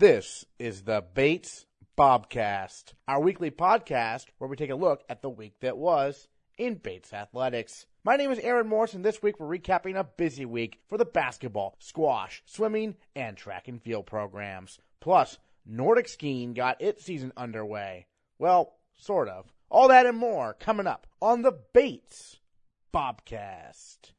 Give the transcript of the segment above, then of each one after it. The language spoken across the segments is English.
This is the Bates Bobcast, our weekly podcast where we take a look at the week that was in Bates Athletics. My name is Aaron Morse, and this week we're recapping a busy week for the basketball, squash, swimming, and track and field programs. Plus, Nordic skiing got its season underway. Well, sort of. All that and more coming up on the Bates Bobcast.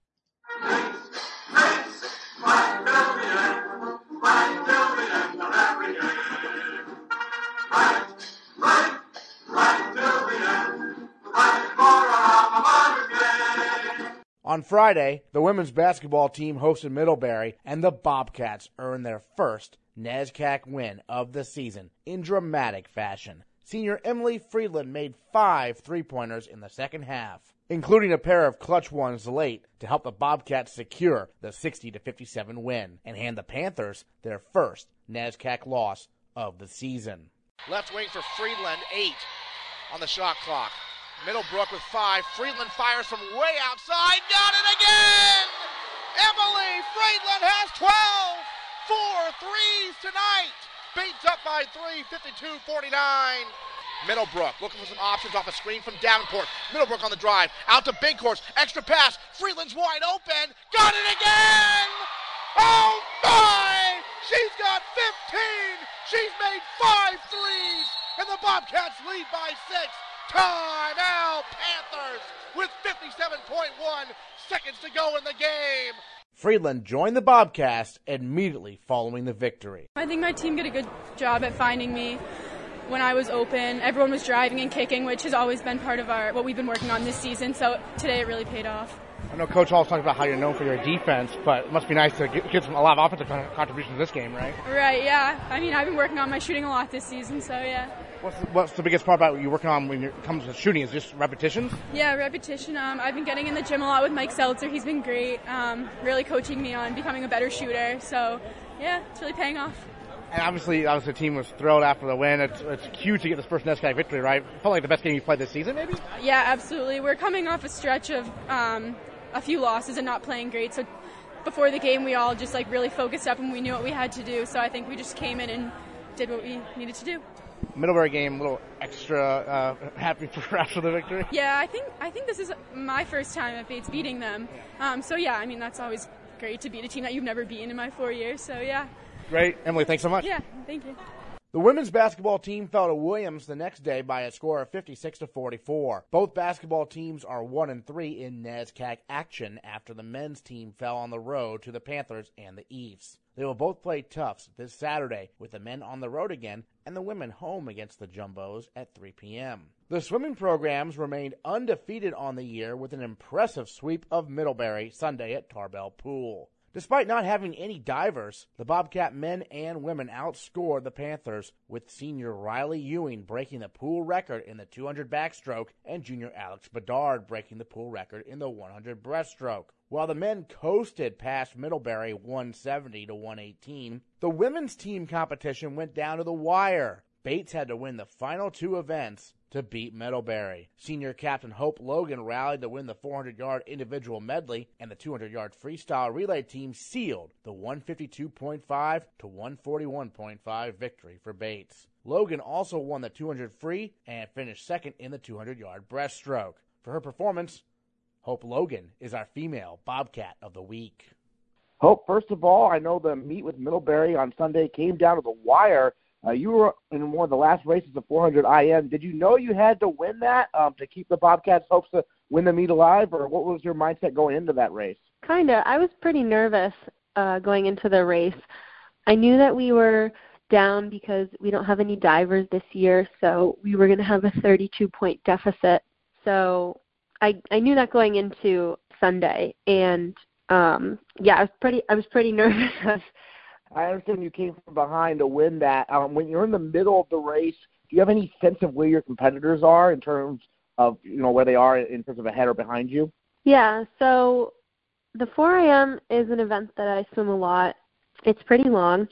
On Friday, the women's basketball team hosted Middlebury, and the Bobcats earned their first NESCAC win of the season in dramatic fashion. Senior Emily Freedland made five three pointers in the second half, including a pair of clutch ones late to help the Bobcats secure the 60 57 win and hand the Panthers their first NESCAC loss of the season. Left wing for Freedland, eight on the shot clock. Middlebrook with five. Freedland fires from way outside. Got it again! Emily Freedland has 12. Four threes tonight. Beats up by three, 52-49. Middlebrook looking for some options off a screen from Davenport. Middlebrook on the drive. Out to Binkhorst. Extra pass. Freedland's wide open. Got it again! Oh my! She's got 15. She's made five threes. And the Bobcats lead by six. Timeout Panthers with 57.1 seconds to go in the game. Freedland joined the Bobcast immediately following the victory. I think my team did a good job at finding me when I was open. Everyone was driving and kicking, which has always been part of our what we've been working on this season. So today it really paid off. I know Coach Hall's talking about how you're known for your defense, but it must be nice to get, get some, a lot of offensive contributions this game, right? Right, yeah. I mean, I've been working on my shooting a lot this season, so yeah. What's the, what's the biggest part about what you're working on when it comes to shooting? Is just repetitions? Yeah, repetition. Um, I've been getting in the gym a lot with Mike Seltzer. He's been great, um, really coaching me on becoming a better shooter. So, yeah, it's really paying off. And obviously, obviously, the team was thrilled after the win. It's, it's huge to get this first NESCAC victory, right? Felt like the best game you played this season, maybe? Yeah, absolutely. We're coming off a stretch of um, a few losses and not playing great. So before the game, we all just like really focused up and we knew what we had to do. So I think we just came in and did what we needed to do. Middlebury game, a little extra uh, happy for after the victory. Yeah, I think I think this is my first time at Bates beating them. Um, so yeah, I mean that's always great to beat a team that you've never beaten in my four years. So yeah. Great, Emily. Thanks so much. Yeah, thank you. The women's basketball team fell to Williams the next day by a score of 56 to 44. Both basketball teams are 1 and 3 in NESCAC action after the men's team fell on the road to the Panthers and the Ephs. They will both play Tufts this Saturday with the men on the road again and the women home against the Jumbos at 3 p.m. The swimming programs remained undefeated on the year with an impressive sweep of Middlebury Sunday at Tarbell Pool. Despite not having any divers, the Bobcat men and women outscored the Panthers, with senior Riley Ewing breaking the pool record in the 200 backstroke and junior Alex Bedard breaking the pool record in the 100 breaststroke. While the men coasted past Middlebury 170 to 118, the women's team competition went down to the wire. Bates had to win the final two events to beat Middlebury. Senior captain Hope Logan rallied to win the 400 yard individual medley, and the 200 yard freestyle relay team sealed the 152.5 to 141.5 victory for Bates. Logan also won the 200 free and finished second in the 200 yard breaststroke. For her performance, Hope Logan is our female Bobcat of the week. Hope, first of all, I know the meet with Middlebury on Sunday came down to the wire. Uh, you were in one of the last races of 400 IM. Did you know you had to win that um, to keep the Bobcats' hopes to win the meet alive, or what was your mindset going into that race? Kinda. I was pretty nervous uh, going into the race. I knew that we were down because we don't have any divers this year, so we were going to have a 32 point deficit. So I I knew that going into Sunday, and um, yeah, I was pretty I was pretty nervous. Understand you came from behind to win that. Um, when you're in the middle of the race, do you have any sense of where your competitors are in terms of you know where they are in terms of ahead or behind you? Yeah, so the 4 a.m. is an event that I swim a lot. It's pretty long,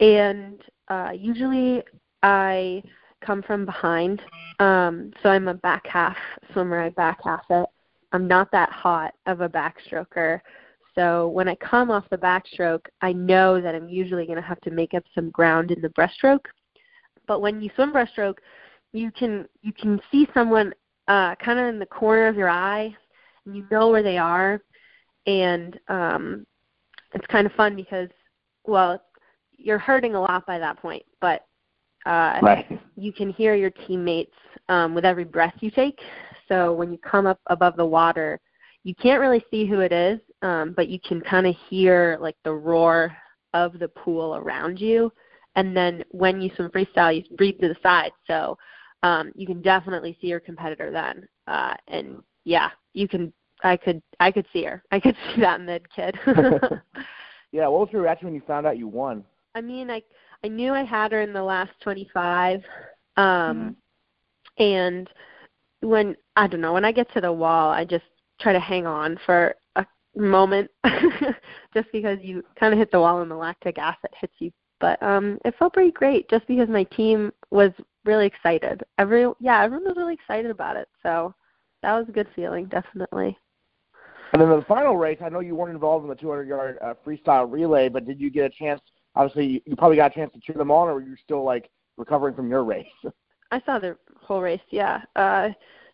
and uh, usually I come from behind. Um, so I'm a back half swimmer. I back half it. I'm not that hot of a backstroker. So when I come off the backstroke, I know that I'm usually going to have to make up some ground in the breaststroke. But when you swim breaststroke, you can you can see someone uh, kind of in the corner of your eye, and you know where they are, and um, it's kind of fun because well, you're hurting a lot by that point, but uh, right. you can hear your teammates um, with every breath you take. So when you come up above the water, you can't really see who it is, um, but you can kind of hear like the roar of the pool around you. And then when you swim freestyle, you breathe to the side, so um, you can definitely see your competitor then. Uh, and yeah, you can. I could. I could see her. I could see that mid kid. yeah. What was your reaction when you found out you won? I mean, I I knew I had her in the last 25, um, mm-hmm. and when I don't know when I get to the wall, I just try to hang on for moment, just because you kind of hit the wall and the lactic acid hits you. But um, it felt pretty great, just because my team was really excited. Every yeah, everyone was really excited about it. So that was a good feeling, definitely. And then the final race, I know you weren't involved in the 200 yard uh, freestyle relay, but did you get a chance? Obviously, you, you probably got a chance to cheer them on, or were you still like recovering from your race? I saw the whole race. Yeah, uh,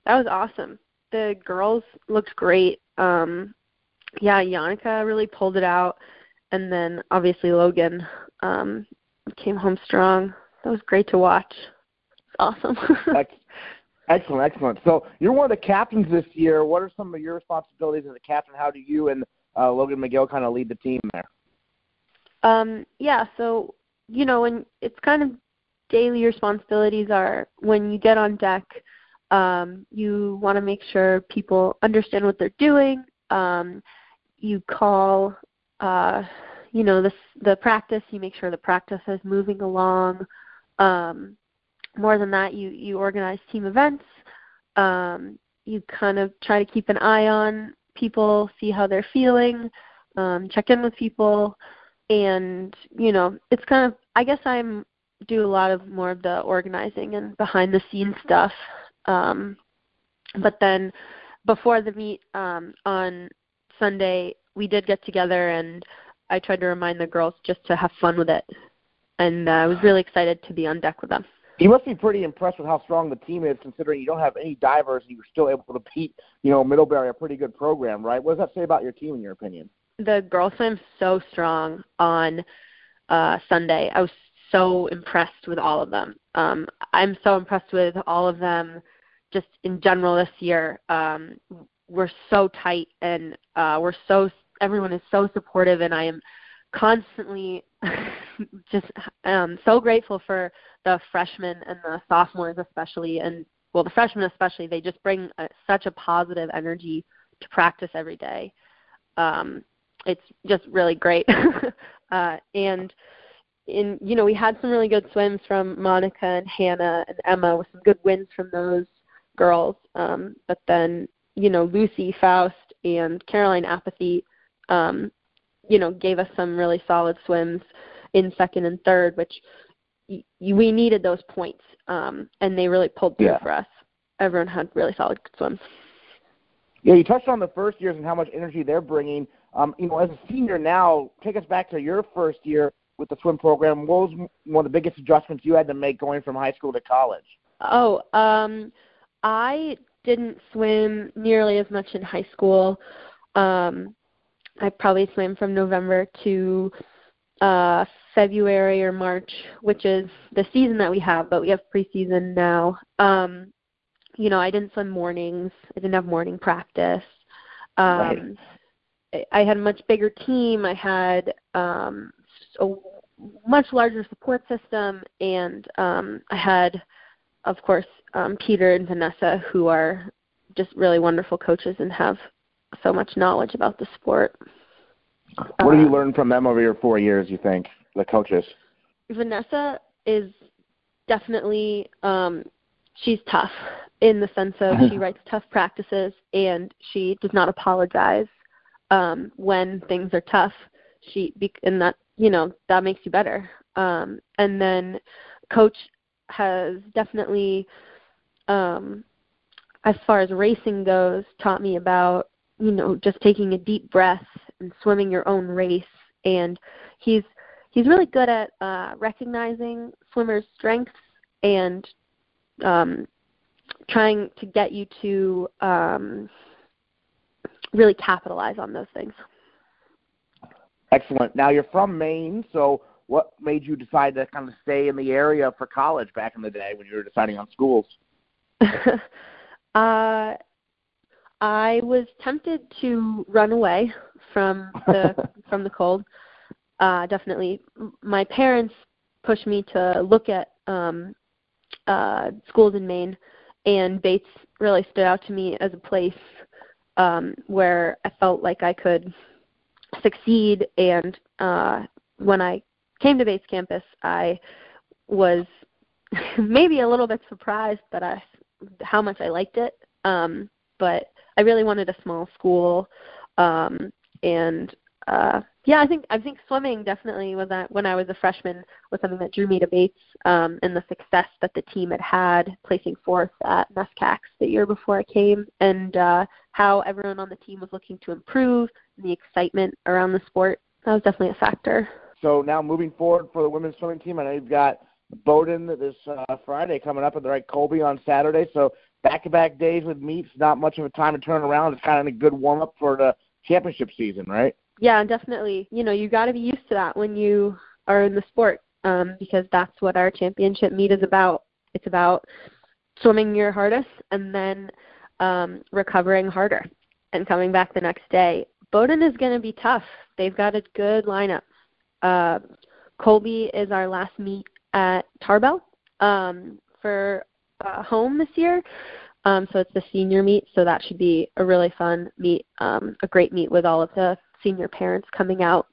that was awesome. The girls looked great. Um, yeah, Yannicka really pulled it out, and then obviously Logan um, came home strong. That was great to watch. It's awesome. excellent, excellent. So you're one of the captains this year. What are some of your responsibilities as a captain? How do you and uh, Logan McGill kind of lead the team there? Um, yeah, so you know, when it's kind of daily responsibilities are when you get on deck, um, you want to make sure people understand what they're doing. Um, you call, uh, you know, the the practice. You make sure the practice is moving along. Um, more than that, you you organize team events. Um, you kind of try to keep an eye on people, see how they're feeling, um, check in with people, and you know, it's kind of. I guess I'm do a lot of more of the organizing and behind the scenes stuff. Um, but then before the meet um, on Sunday, we did get together and I tried to remind the girls just to have fun with it. And uh, I was really excited to be on deck with them. You must be pretty impressed with how strong the team is, considering you don't have any divers and you were still able to beat, you know, Middlebury, a pretty good program, right? What does that say about your team, in your opinion? The girls swam so strong on uh, Sunday. I was so impressed with all of them. Um, I'm so impressed with all of them just in general this year. Um, we're so tight and uh, we're so everyone is so supportive and I am constantly just um, so grateful for the freshmen and the sophomores especially and well the freshmen especially they just bring a, such a positive energy to practice every day. Um, it's just really great. uh, and in you know we had some really good swims from Monica and Hannah and Emma with some good wins from those girls. Um, but then you know Lucy Faust and Caroline Apathy, um, you know gave us some really solid swims in second and third, which y- we needed those points, um, and they really pulled through yeah. for us. Everyone had really solid swims. Yeah, you touched on the first years and how much energy they're bringing. Um, you know, as a senior now, take us back to your first year with the swim program. What was one of the biggest adjustments you had to make going from high school to college? Oh, um, I didn't swim nearly as much in high school. Um, I probably swam from November to uh, February or March, which is the season that we have, but we have preseason now. Um, you know, I didn't swim mornings. I didn't have morning practice. Um, right. I had a much bigger team. I had um, a much larger support system, and um, I had, of course, um, Peter and Vanessa, who are just really wonderful coaches and have so much knowledge about the sport. What have you uh, learned from them over your four years? You think the coaches? Vanessa is definitely um, she's tough in the sense of she writes tough practices and she does not apologize um, when things are tough. She and that you know that makes you better um and then coach has definitely um as far as racing goes taught me about you know just taking a deep breath and swimming your own race. And he's he's really good at uh, recognizing swimmers' strengths and um, trying to get you to um, really capitalize on those things. Excellent. Now you're from Maine, so what made you decide to kind of stay in the area for college back in the day when you were deciding on schools? uh, I was tempted to run away from the from the cold. Uh, definitely, my parents pushed me to look at um, uh, schools in Maine, and Bates really stood out to me as a place um, where I felt like I could succeed. And uh, when I came to Bates campus, I was maybe a little bit surprised that I how much I liked it. Um, but I really wanted a small school, um, and uh, yeah, I think I think swimming definitely was that when I was a freshman was something that drew me to Bates, um, and the success that the team had had placing fourth at NESCACs the year before I came, and uh, how everyone on the team was looking to improve, and the excitement around the sport. That was definitely a factor. So now moving forward for the women's swimming team, I know you've got Bowdoin this uh, Friday coming up, and they're at Colby on Saturday. So back-to-back days with meets, not much of a time to turn around. It's kind of a good warm-up for the championship season, right? Yeah, definitely. You know, you got to be used to that when you are in the sport, um, because that's what our championship meet is about. It's about swimming your hardest and then um, recovering harder and coming back the next day. Bowdoin is going to be tough. They've got a good lineup. Uh, Colby is our last meet at Tarbell um, for uh, home this year. Um, so it's the senior meet, so that should be a really fun meet, um, a great meet with all of the senior parents coming out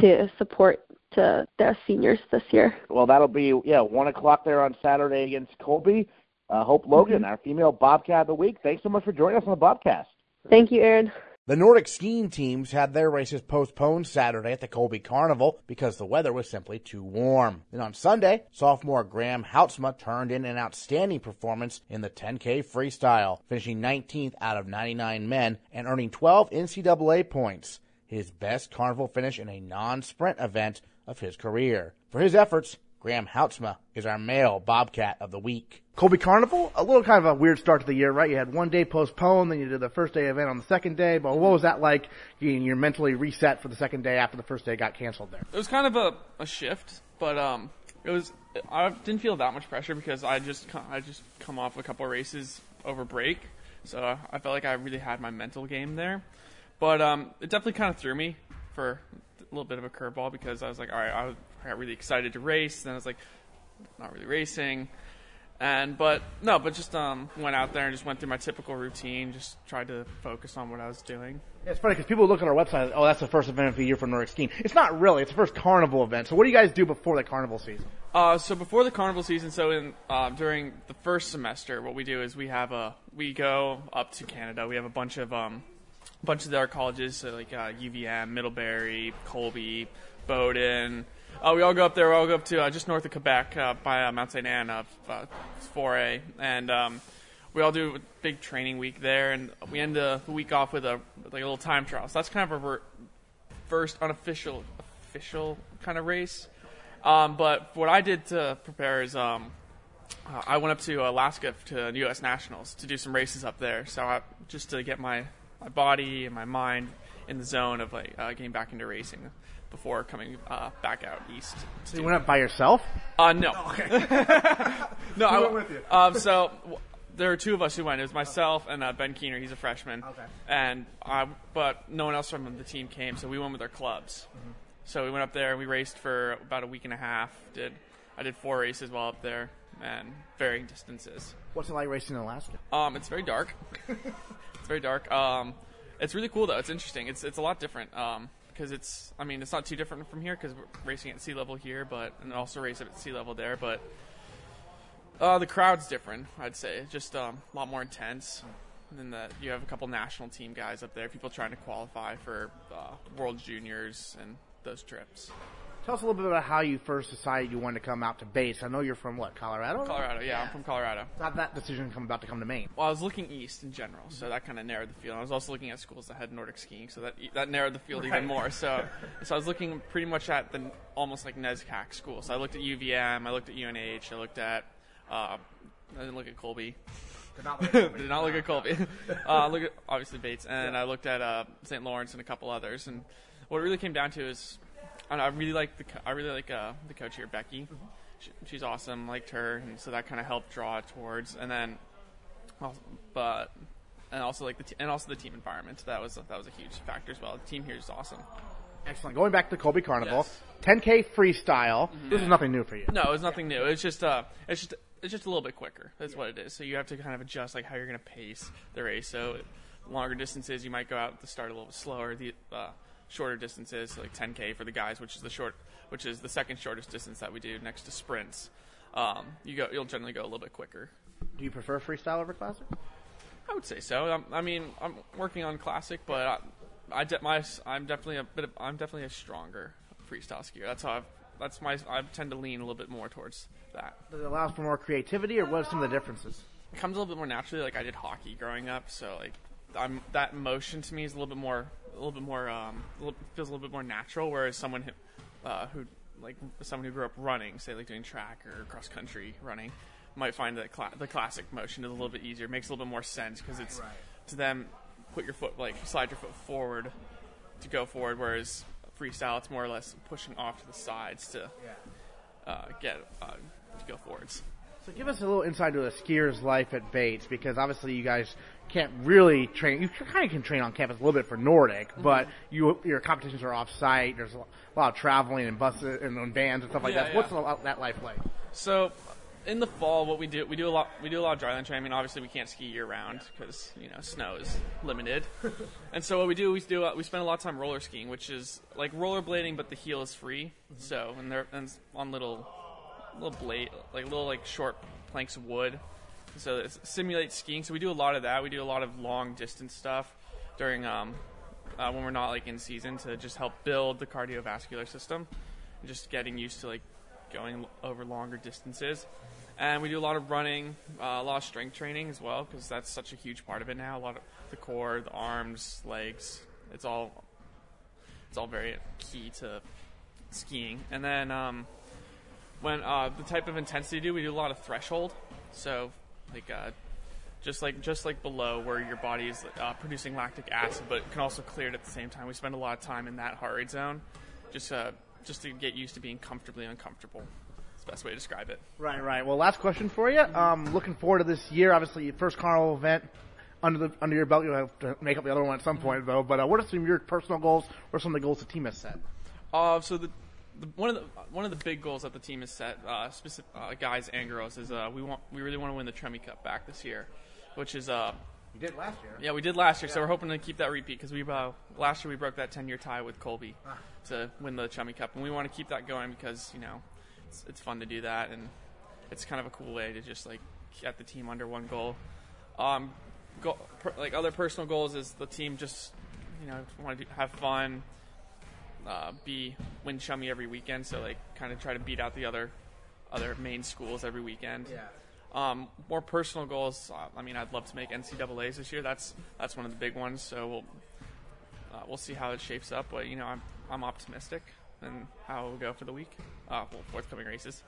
to support to their seniors this year. Well, that'll be yeah one o'clock there on Saturday against Colby. Uh, Hope Logan, mm-hmm. our female Bobcat of the week. Thanks so much for joining us on the Bobcast. Thank you, Aaron. The Nordic skiing teams had their races postponed Saturday at the Colby Carnival because the weather was simply too warm. Then on Sunday, sophomore Graham Houtsma turned in an outstanding performance in the 10K freestyle, finishing 19th out of 99 men and earning 12 NCAA points, his best carnival finish in a non-sprint event of his career. For his efforts, Graham Houtsma is our male Bobcat of the week. Colby Carnival, a little kind of a weird start to the year, right? You had one day postponed, then you did the first day event on the second day, but what was that like? You're mentally reset for the second day after the first day got canceled there. It was kind of a, a shift, but um, it was I didn't feel that much pressure because I just I just come off a couple of races over break, so I felt like I really had my mental game there. But um, it definitely kind of threw me for a little bit of a curveball because I was like, all right, I was I got really excited to race. Then I was like, not really racing. And but no, but just um went out there and just went through my typical routine. Just tried to focus on what I was doing. Yeah, it's funny because people look on our website. Oh, that's the first event of the year for Nordic skiing. It's not really. It's the first carnival event. So what do you guys do before the carnival season? Uh, so before the carnival season, so in uh, during the first semester, what we do is we have a we go up to Canada. We have a bunch of um, bunch of our colleges, so like uh, UVM, Middlebury, Colby, Bowdoin. Uh, we all go up there. We all go up to uh, just north of Quebec uh, by uh, Mount St. Anne, uh, 4A, and um, we all do a big training week there, and we end the week off with a like a little time trial. So that's kind of our first unofficial official kind of race. Um, but what I did to prepare is um, uh, I went up to Alaska to U.S. Nationals to do some races up there. So I, just to get my my body and my mind in the zone of like uh, getting back into racing before coming uh, back out east. So you went up by yourself? Uh, no. Oh, okay. no, I went with you. Um, so w- there are two of us who went. It was myself and uh, Ben Keener. He's a freshman. Okay. And I, but no one else from the team came, so we went with our clubs. Mm-hmm. So we went up there and we raced for about a week and a half. Did I did four races while up there and varying distances. What's it like racing in Alaska? Um, it's very dark. it's very dark. Um, it's really cool though. It's interesting. It's it's a lot different. Um, because it's I mean it's not too different from here because we're racing at sea level here, but and also race at sea level there. But uh, the crowd's different, I'd say, just um, a lot more intense. Then that you have a couple national team guys up there, people trying to qualify for uh, World Juniors and those trips. Tell us a little bit about how you first decided you wanted to come out to Bates. I know you're from what, Colorado? Colorado, yeah, I'm from Colorado. How did that decision come about to come to Maine? Well, I was looking east in general, so that kind of narrowed the field. I was also looking at schools that had Nordic skiing, so that that narrowed the field even more. So, so I was looking pretty much at the almost like NESCAC schools. So I looked at UVM, I looked at UNH, I looked at. Uh, I didn't look at Colby. Did not look at Did not look at Colby. uh, look at obviously Bates, and I looked at uh, St. Lawrence and a couple others. And what it really came down to is, I, know, I really like the co- I really like uh, the coach here, Becky. She, she's awesome. Liked her, and so that kind of helped draw it towards. And then, well, but and also like the t- and also the team environment. That was that was a huge factor as well. The team here is awesome. Excellent. Going back to Colby Carnival, Yes. 10K freestyle. This is nothing new for you. No, it's nothing new. It's just uh, it's just it's just a little bit quicker. That's what it is. So you have to kind of adjust like how you're going to pace the race. So longer distances, you might go out at the start a little bit slower. The uh, shorter distances, like 10k for the guys, which is the short, which is the second shortest distance that we do next to sprints. Um, you go, you'll generally go a little bit quicker. Do you prefer freestyle over classic? I would say so. Um, I mean, I'm working on classic, but I, I de- my, I'm definitely a bit. Of, I'm definitely a stronger freestyle skier. That's how I've. That's my. I tend to lean a little bit more towards that. Does it allow for more creativity, or what are some of the differences? It comes a little bit more naturally. Like I did hockey growing up, so like I'm that motion to me is a little bit more, a little bit more, um, feels a little bit more natural. Whereas someone who, uh, who like someone who grew up running, say like doing track or cross country running, might find that cla- the classic motion is a little bit easier. It makes a little bit more sense because it's to them put your foot like slide your foot forward to go forward, whereas freestyle it's more or less pushing off to the sides to uh, get uh, to go forwards. So give us a little insight to a skier's life at Bates, because obviously you guys can't really train. You kind of can train on campus a little bit for Nordic, mm-hmm. but you your competitions are off site. There's a lot of traveling and buses and on vans and stuff like Yeah, that. yeah. What's uh, that life like? So, in the fall, what we do, we do a lot, we do a lot of dryland training. I mean, obviously, we can't ski year round because you know snow is limited. and so, what we do, we do, uh, we spend a lot of time roller skiing, which is like rollerblading, but the heel is free. Mm-hmm. So, and they're and on little, little blade, like little like short planks of wood. So it simulates skiing. So we do a lot of that. We do a lot of long distance stuff during um, uh, when we're not like in season to just help build the cardiovascular system, and just getting used to like going over longer distances. And we do a lot of running, uh, a lot of strength training as well, because that's such a huge part of it now. A lot of the core, the arms, legs. It's all it's all very key to skiing. And then um, when uh, the type of intensity we do, we do a lot of threshold. So like uh, just like just like below where your body is uh, producing lactic acid, but can also clear it at the same time. We spend a lot of time in that heart rate zone, just uh, just to get used to being comfortably uncomfortable. It's the best way to describe it. Right, right. Well, last question for you. Um, looking forward to this year. Obviously, your first carnival event under the under your belt. You'll have to make up the other one at some point, though. But uh, what are some of your personal goals? What are some of the goals the team has set? Uh, so the, the one of the one of the big goals that the team has set, uh, specific uh, guys and girls, is uh, we want we really want to win the Chummy Cup back this year, which is uh, You did last year. yeah we did last year, so we're hoping to keep that repeat because we uh, last year we broke that ten year tie with Colby to win the Chummy Cup, and we want to keep that going because you know it's, it's fun to do that, and it's kind of a cool way to just like get the team under one goal. Um, go, per, like other personal goals is the team just you know want to have fun, uh, be win chummy every weekend. So like kind of try to beat out the other other Maine schools every weekend. Yeah. Um, more personal goals. Uh, I mean, I'd love to make NCAA's this year. That's that's one of the big ones. So we'll uh, we'll see how it shapes up. But you know, I'm I'm optimistic and how it will go for the week. Uh, well, forthcoming races.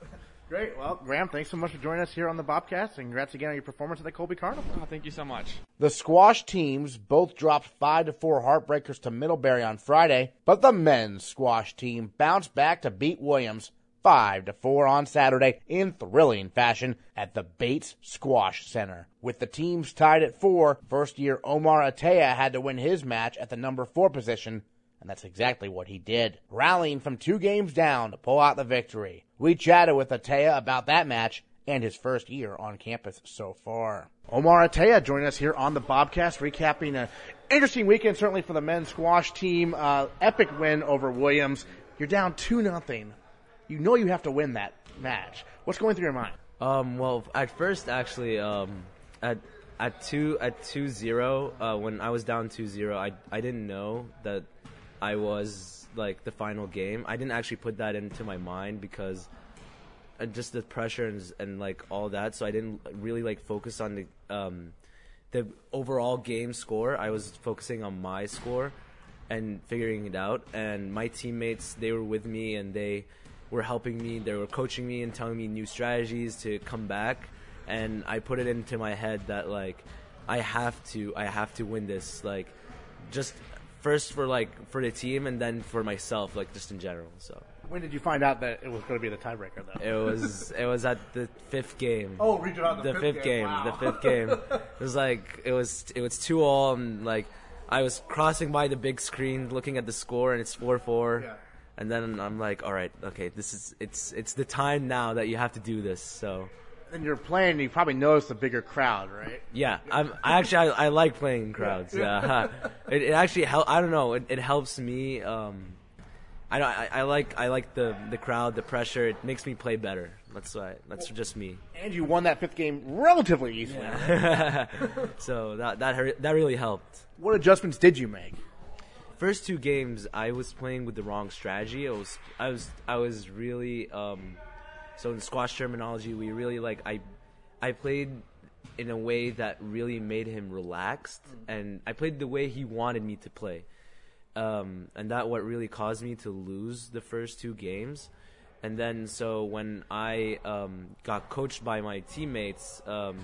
Great. Well, Graham, thanks so much for joining us here on the Bobcast, and congrats again on your performance at the Colby Carnival. Oh, thank you so much. The squash teams both dropped 5 to 4 heartbreakers to Middlebury on Friday, but the men's squash team bounced back to beat Williams 5 to 4 on Saturday in thrilling fashion at the Bates Squash Center. With the teams tied at four, first year Omar Attia had to win his match at the number 4 position and that's exactly what he did, rallying from two games down to pull out the victory. We chatted with Attia about that match and his first year on campus so far. Omar Attia joining us here on the Bobcast, recapping an interesting weekend, certainly for the men's squash team. Uh, epic win over Williams. You're down 2 nothing. You know you have to win that match. What's going through your mind? Um, well, at first, actually, um, at at two at two zero, uh, when I was down 2-0, I I didn't know that I was like the final game. I didn't actually put that into my mind because uh, just the pressure and, and like all that. So I didn't really like focus on the um, the overall game score. I was focusing on my score and figuring it out. And my teammates, they were with me and they were helping me. They were coaching me and telling me new strategies to come back. And I put it into my head that like I have to, I have to win this. Like just first for like for the team and then for myself, like just in general. So. When did you find out that it was going to be the tiebreaker, though? It was it was at the fifth game. Oh, read it out the, the fifth, game. Wow. The fifth game. it was like it was it was two all and like I was crossing by the big screen looking at the score and it's four four. Yeah. And then I'm like, all right, okay, this is it's it's the time now that you have to do this. So And you're playing, you probably noticed a bigger crowd, right? yeah, I'm I actually I, I like playing in crowds. Yeah, it, it actually help. I don't know. It, it helps me. Um, I don't. I, I like I like the the crowd, the pressure. It makes me play better. That's why. That's just me. And you won that fifth game relatively easily. so that that that really helped. What adjustments did you make? First two games, I was playing with the wrong strategy. I was I was I was really um, so in squash terminology, we really like I I played in a way that really made him relaxed, and I played the way he wanted me to play. Um, and that what really caused me to lose the first two games. And then so when I um, got coached by my teammates, um,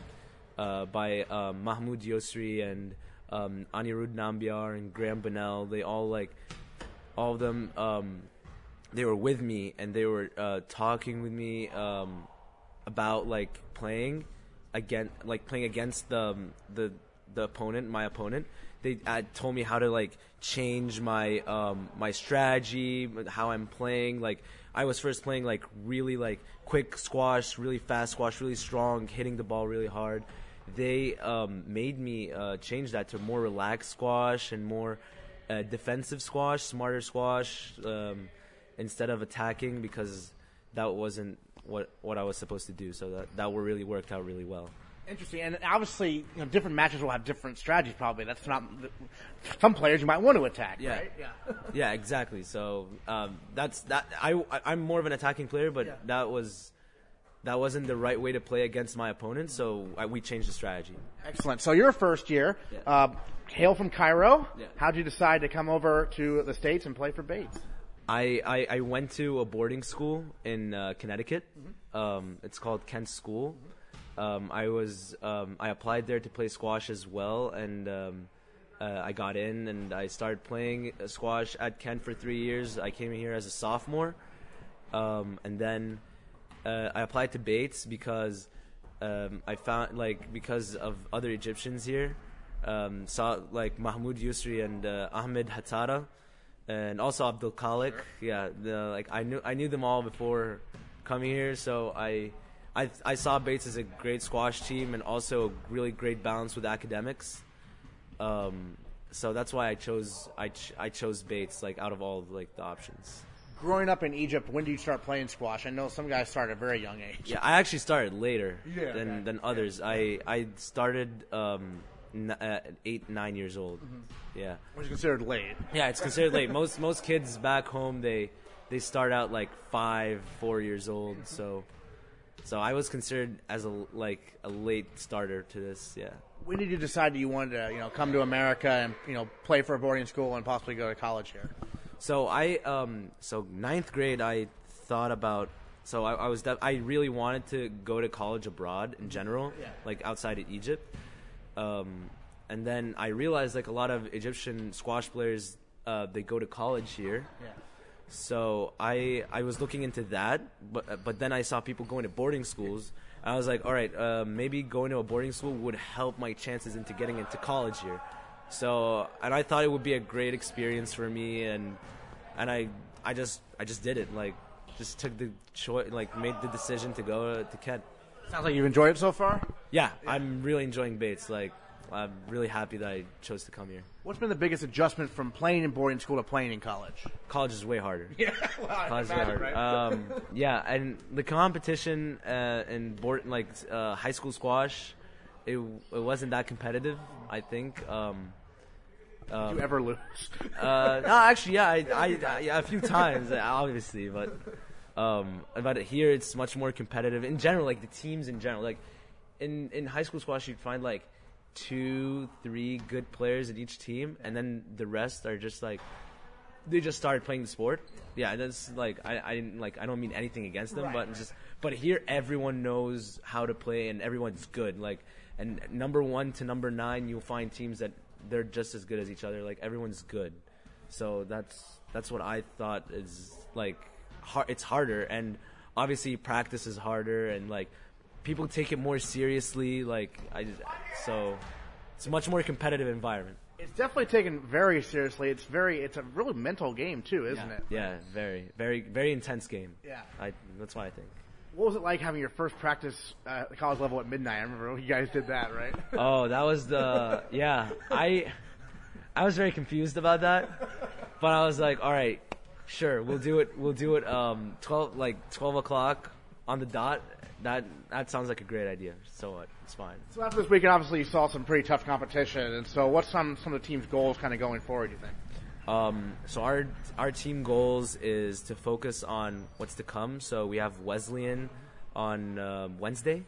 uh, by um, Mahmoud Yosri and um, Anirudh Nambiar and Graham Bonnell, they all like all of them. Um, they were with me and they were uh, talking with me um, about like playing again, like playing against the the the opponent, my opponent. They uh, told me how to like change my um, my strategy, how I'm playing. Like I was first playing like really like quick squash, really fast squash, really strong, hitting the ball really hard. They um, made me uh, change that to more relaxed squash and more uh, defensive squash, smarter squash, um, instead of attacking because that wasn't what what I was supposed to do. So that that really worked out really well. Interesting, and obviously, you know, different matches will have different strategies. Probably that's not some players you might want to attack. Yeah. right? yeah. yeah, exactly. So um, that's that. I I'm more of an attacking player, but Yeah. that was that wasn't the right way to play against my opponent. So I, we changed the strategy. Excellent. So your first year, Yeah. uh, hail from Cairo. Yeah. How'd you decide to come over to the states and play for Bates? I, I, I went to a boarding school in uh, Connecticut. Um, it's called Kent School. Um, I was um, I applied there to play squash as well, and um, uh, I got in and I started playing squash at Kent for three years. I came here as a sophomore, um, and then uh, I applied to Bates because um, I found like because of other Egyptians here, saw like Mahmoud Yusri and uh, Ahmed Hatara, and also Abdul Khalik. Yeah, the, like I knew I knew them all before coming here, so I. I, I saw Bates as a great squash team and also a really great balance with academics. Um, so that's why I chose I, ch- I chose Bates like out of all of, like the options. Growing up in Egypt, when did you start playing squash? I know some guys start at a very young age. Yeah, I actually started later Yeah, than okay. than others. I I started um, n- at eight nine years old. Mm-hmm. Yeah, Which is considered late. yeah, it's considered late. Most most kids back home they they start out like five four years old. Mm-hmm. So so I was considered as a like a late starter to this. Yeah. When did you decide that you wanted to, you know, come to America and you know play for a boarding school and possibly go to college here? So I um so ninth grade I thought about so I, I was I really wanted to go to college abroad in mm-hmm. general Yeah. like outside of Egypt um and then I realized like a lot of Egyptian squash players uh, they go to college here Yeah. so I I was looking into that, but but then I saw people going to boarding schools. I was like, all right, uh, maybe going to a boarding school would help my chances into getting into college here. So and I thought it would be a great experience for me, and and I I just I just did it. Like just took the choice, like made the decision to go to Kent. Sounds like you've enjoyed it so far. Yeah, I'm really enjoying Bates. Like I'm really happy that I chose to come here. What's been the biggest adjustment from playing in boarding school to playing in college? College is way harder. Yeah, well, College is imagine, hard. right? Um, yeah, and the competition uh, in board like uh, high school squash, it it wasn't that competitive. I think. Um, Um, you ever lose? uh, no, actually, yeah, I, I, I, yeah, a few times, obviously, but um, but here it's much more competitive in general. Like the teams in general, like in in high school squash, you'd find like two, three good players in each team, and then the rest are just like they just started playing the sport. Yeah, that's like I, I didn't like I don't mean anything against them, Right, but right. just but here everyone knows how to play and everyone's good. Like and number one to number nine, you'll find teams that they're just as good as each other. Like everyone's good. So that's that's what I thought is like har- it's harder and obviously practice is harder and like people take it more seriously. Like I just so it's a much more competitive environment. It's definitely taken very seriously. It's very, it's a really mental game too, isn't it? Yeah, very, very, very intense game. Yeah. I, that's why I think. What was it like having your first practice uh, at college level at midnight? I remember you guys did that, right? Oh, that was the yeah. I I was very confused about that, but I was like, all right, sure, we'll do it. We'll do it. Um, twelve like twelve o'clock on the dot. That that sounds like a great idea. So what? It's fine. So after this weekend, obviously you saw some pretty tough competition, and so what's some some of the team's goals kind of going forward? Do you think? Um, so our our team goals is to focus on what's to come. So we have Wesleyan on uh, Wednesday,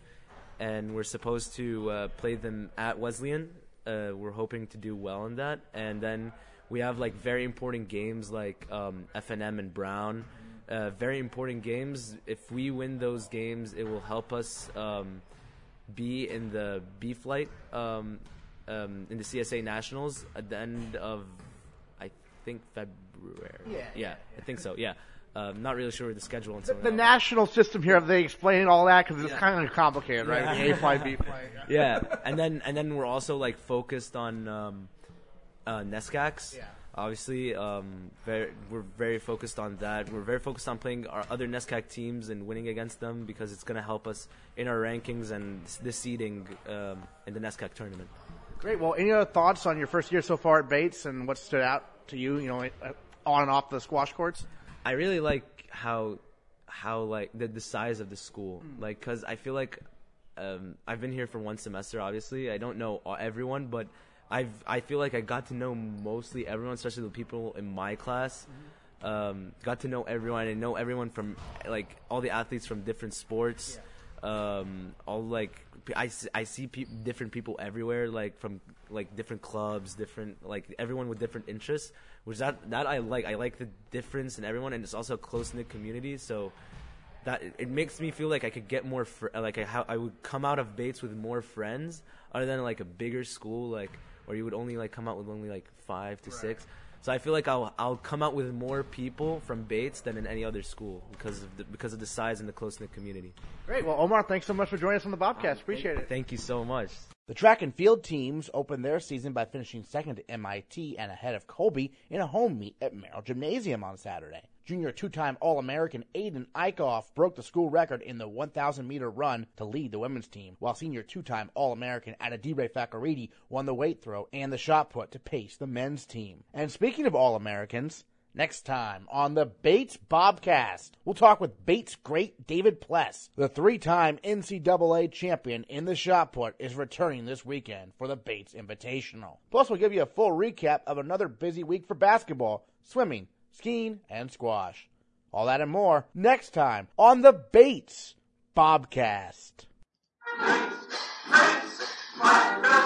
and we're supposed to uh, play them at Wesleyan. Uh, we're hoping to do well in that, and then we have like very important games like um, F&M and Brown. Uh, very important games. If we win those games, it will help us um, be in the B flight um, um, in the CSA Nationals at the end of I think February. Yeah. yeah, I think so. Yeah, um, not really sure the schedule and The, so. the national system here, have they explained all that? Because it's Yeah. kind of complicated, right? Yeah. The A flight, B flight. yeah, and then and then we're also like focused on um, uh, NESCACs. Yeah. Obviously, um, very, we're very focused on that. We're very focused on playing our other NESCAC teams and winning against them because it's going to help us in our rankings and the seeding um, in the NESCAC tournament. Great. Well, any other thoughts on your first year so far at Bates and what stood out to you? You know, uh, on and off the squash courts. I really like how how like the the size of the school. Like, cause I feel like um, I've been here for one semester. Obviously, I don't know everyone, but I've I feel like I got to know mostly everyone, especially the people in my class. Um, got to know everyone and know everyone from like all the athletes from different sports. Um, all like I, I see peop different people everywhere, like from like different clubs, different like everyone with different interests. Which that that I like. I like the difference in everyone, and it's also a close knit community. So that it makes me feel like I could get more fr- like I, how I would come out of Bates with more friends, other than like a bigger school, like where you would only like come out with only like five to six. So I feel like I'll I'll come out with more people from Bates than in any other school because of the, because of the size and the close knit community. Great. Well, Omar, thanks so much for joining us on the Bobcast. Appreciate it. Thank you so much. The track and field teams opened their season by finishing second to MIT and ahead of Colby in a home meet at Merrill Gymnasium on Saturday. Junior two-time All-American Ayden Eickhoff broke the school record in the 1,000 meter run to lead the women's team, while senior two-time All-American Adedire Fakaridi won the weight throw and the shot put to pace the men's team. And speaking of All-Americans, Next time on the Bates Bobcast, we'll talk with Bates great David Pless. The three time NCAA champion in the shot put is returning this weekend for the Bates Invitational. Plus, we'll give you a full recap of another busy week for basketball, swimming, skiing, and squash. All that and more next time on the Bates Bobcast. Bates, Bates, my my.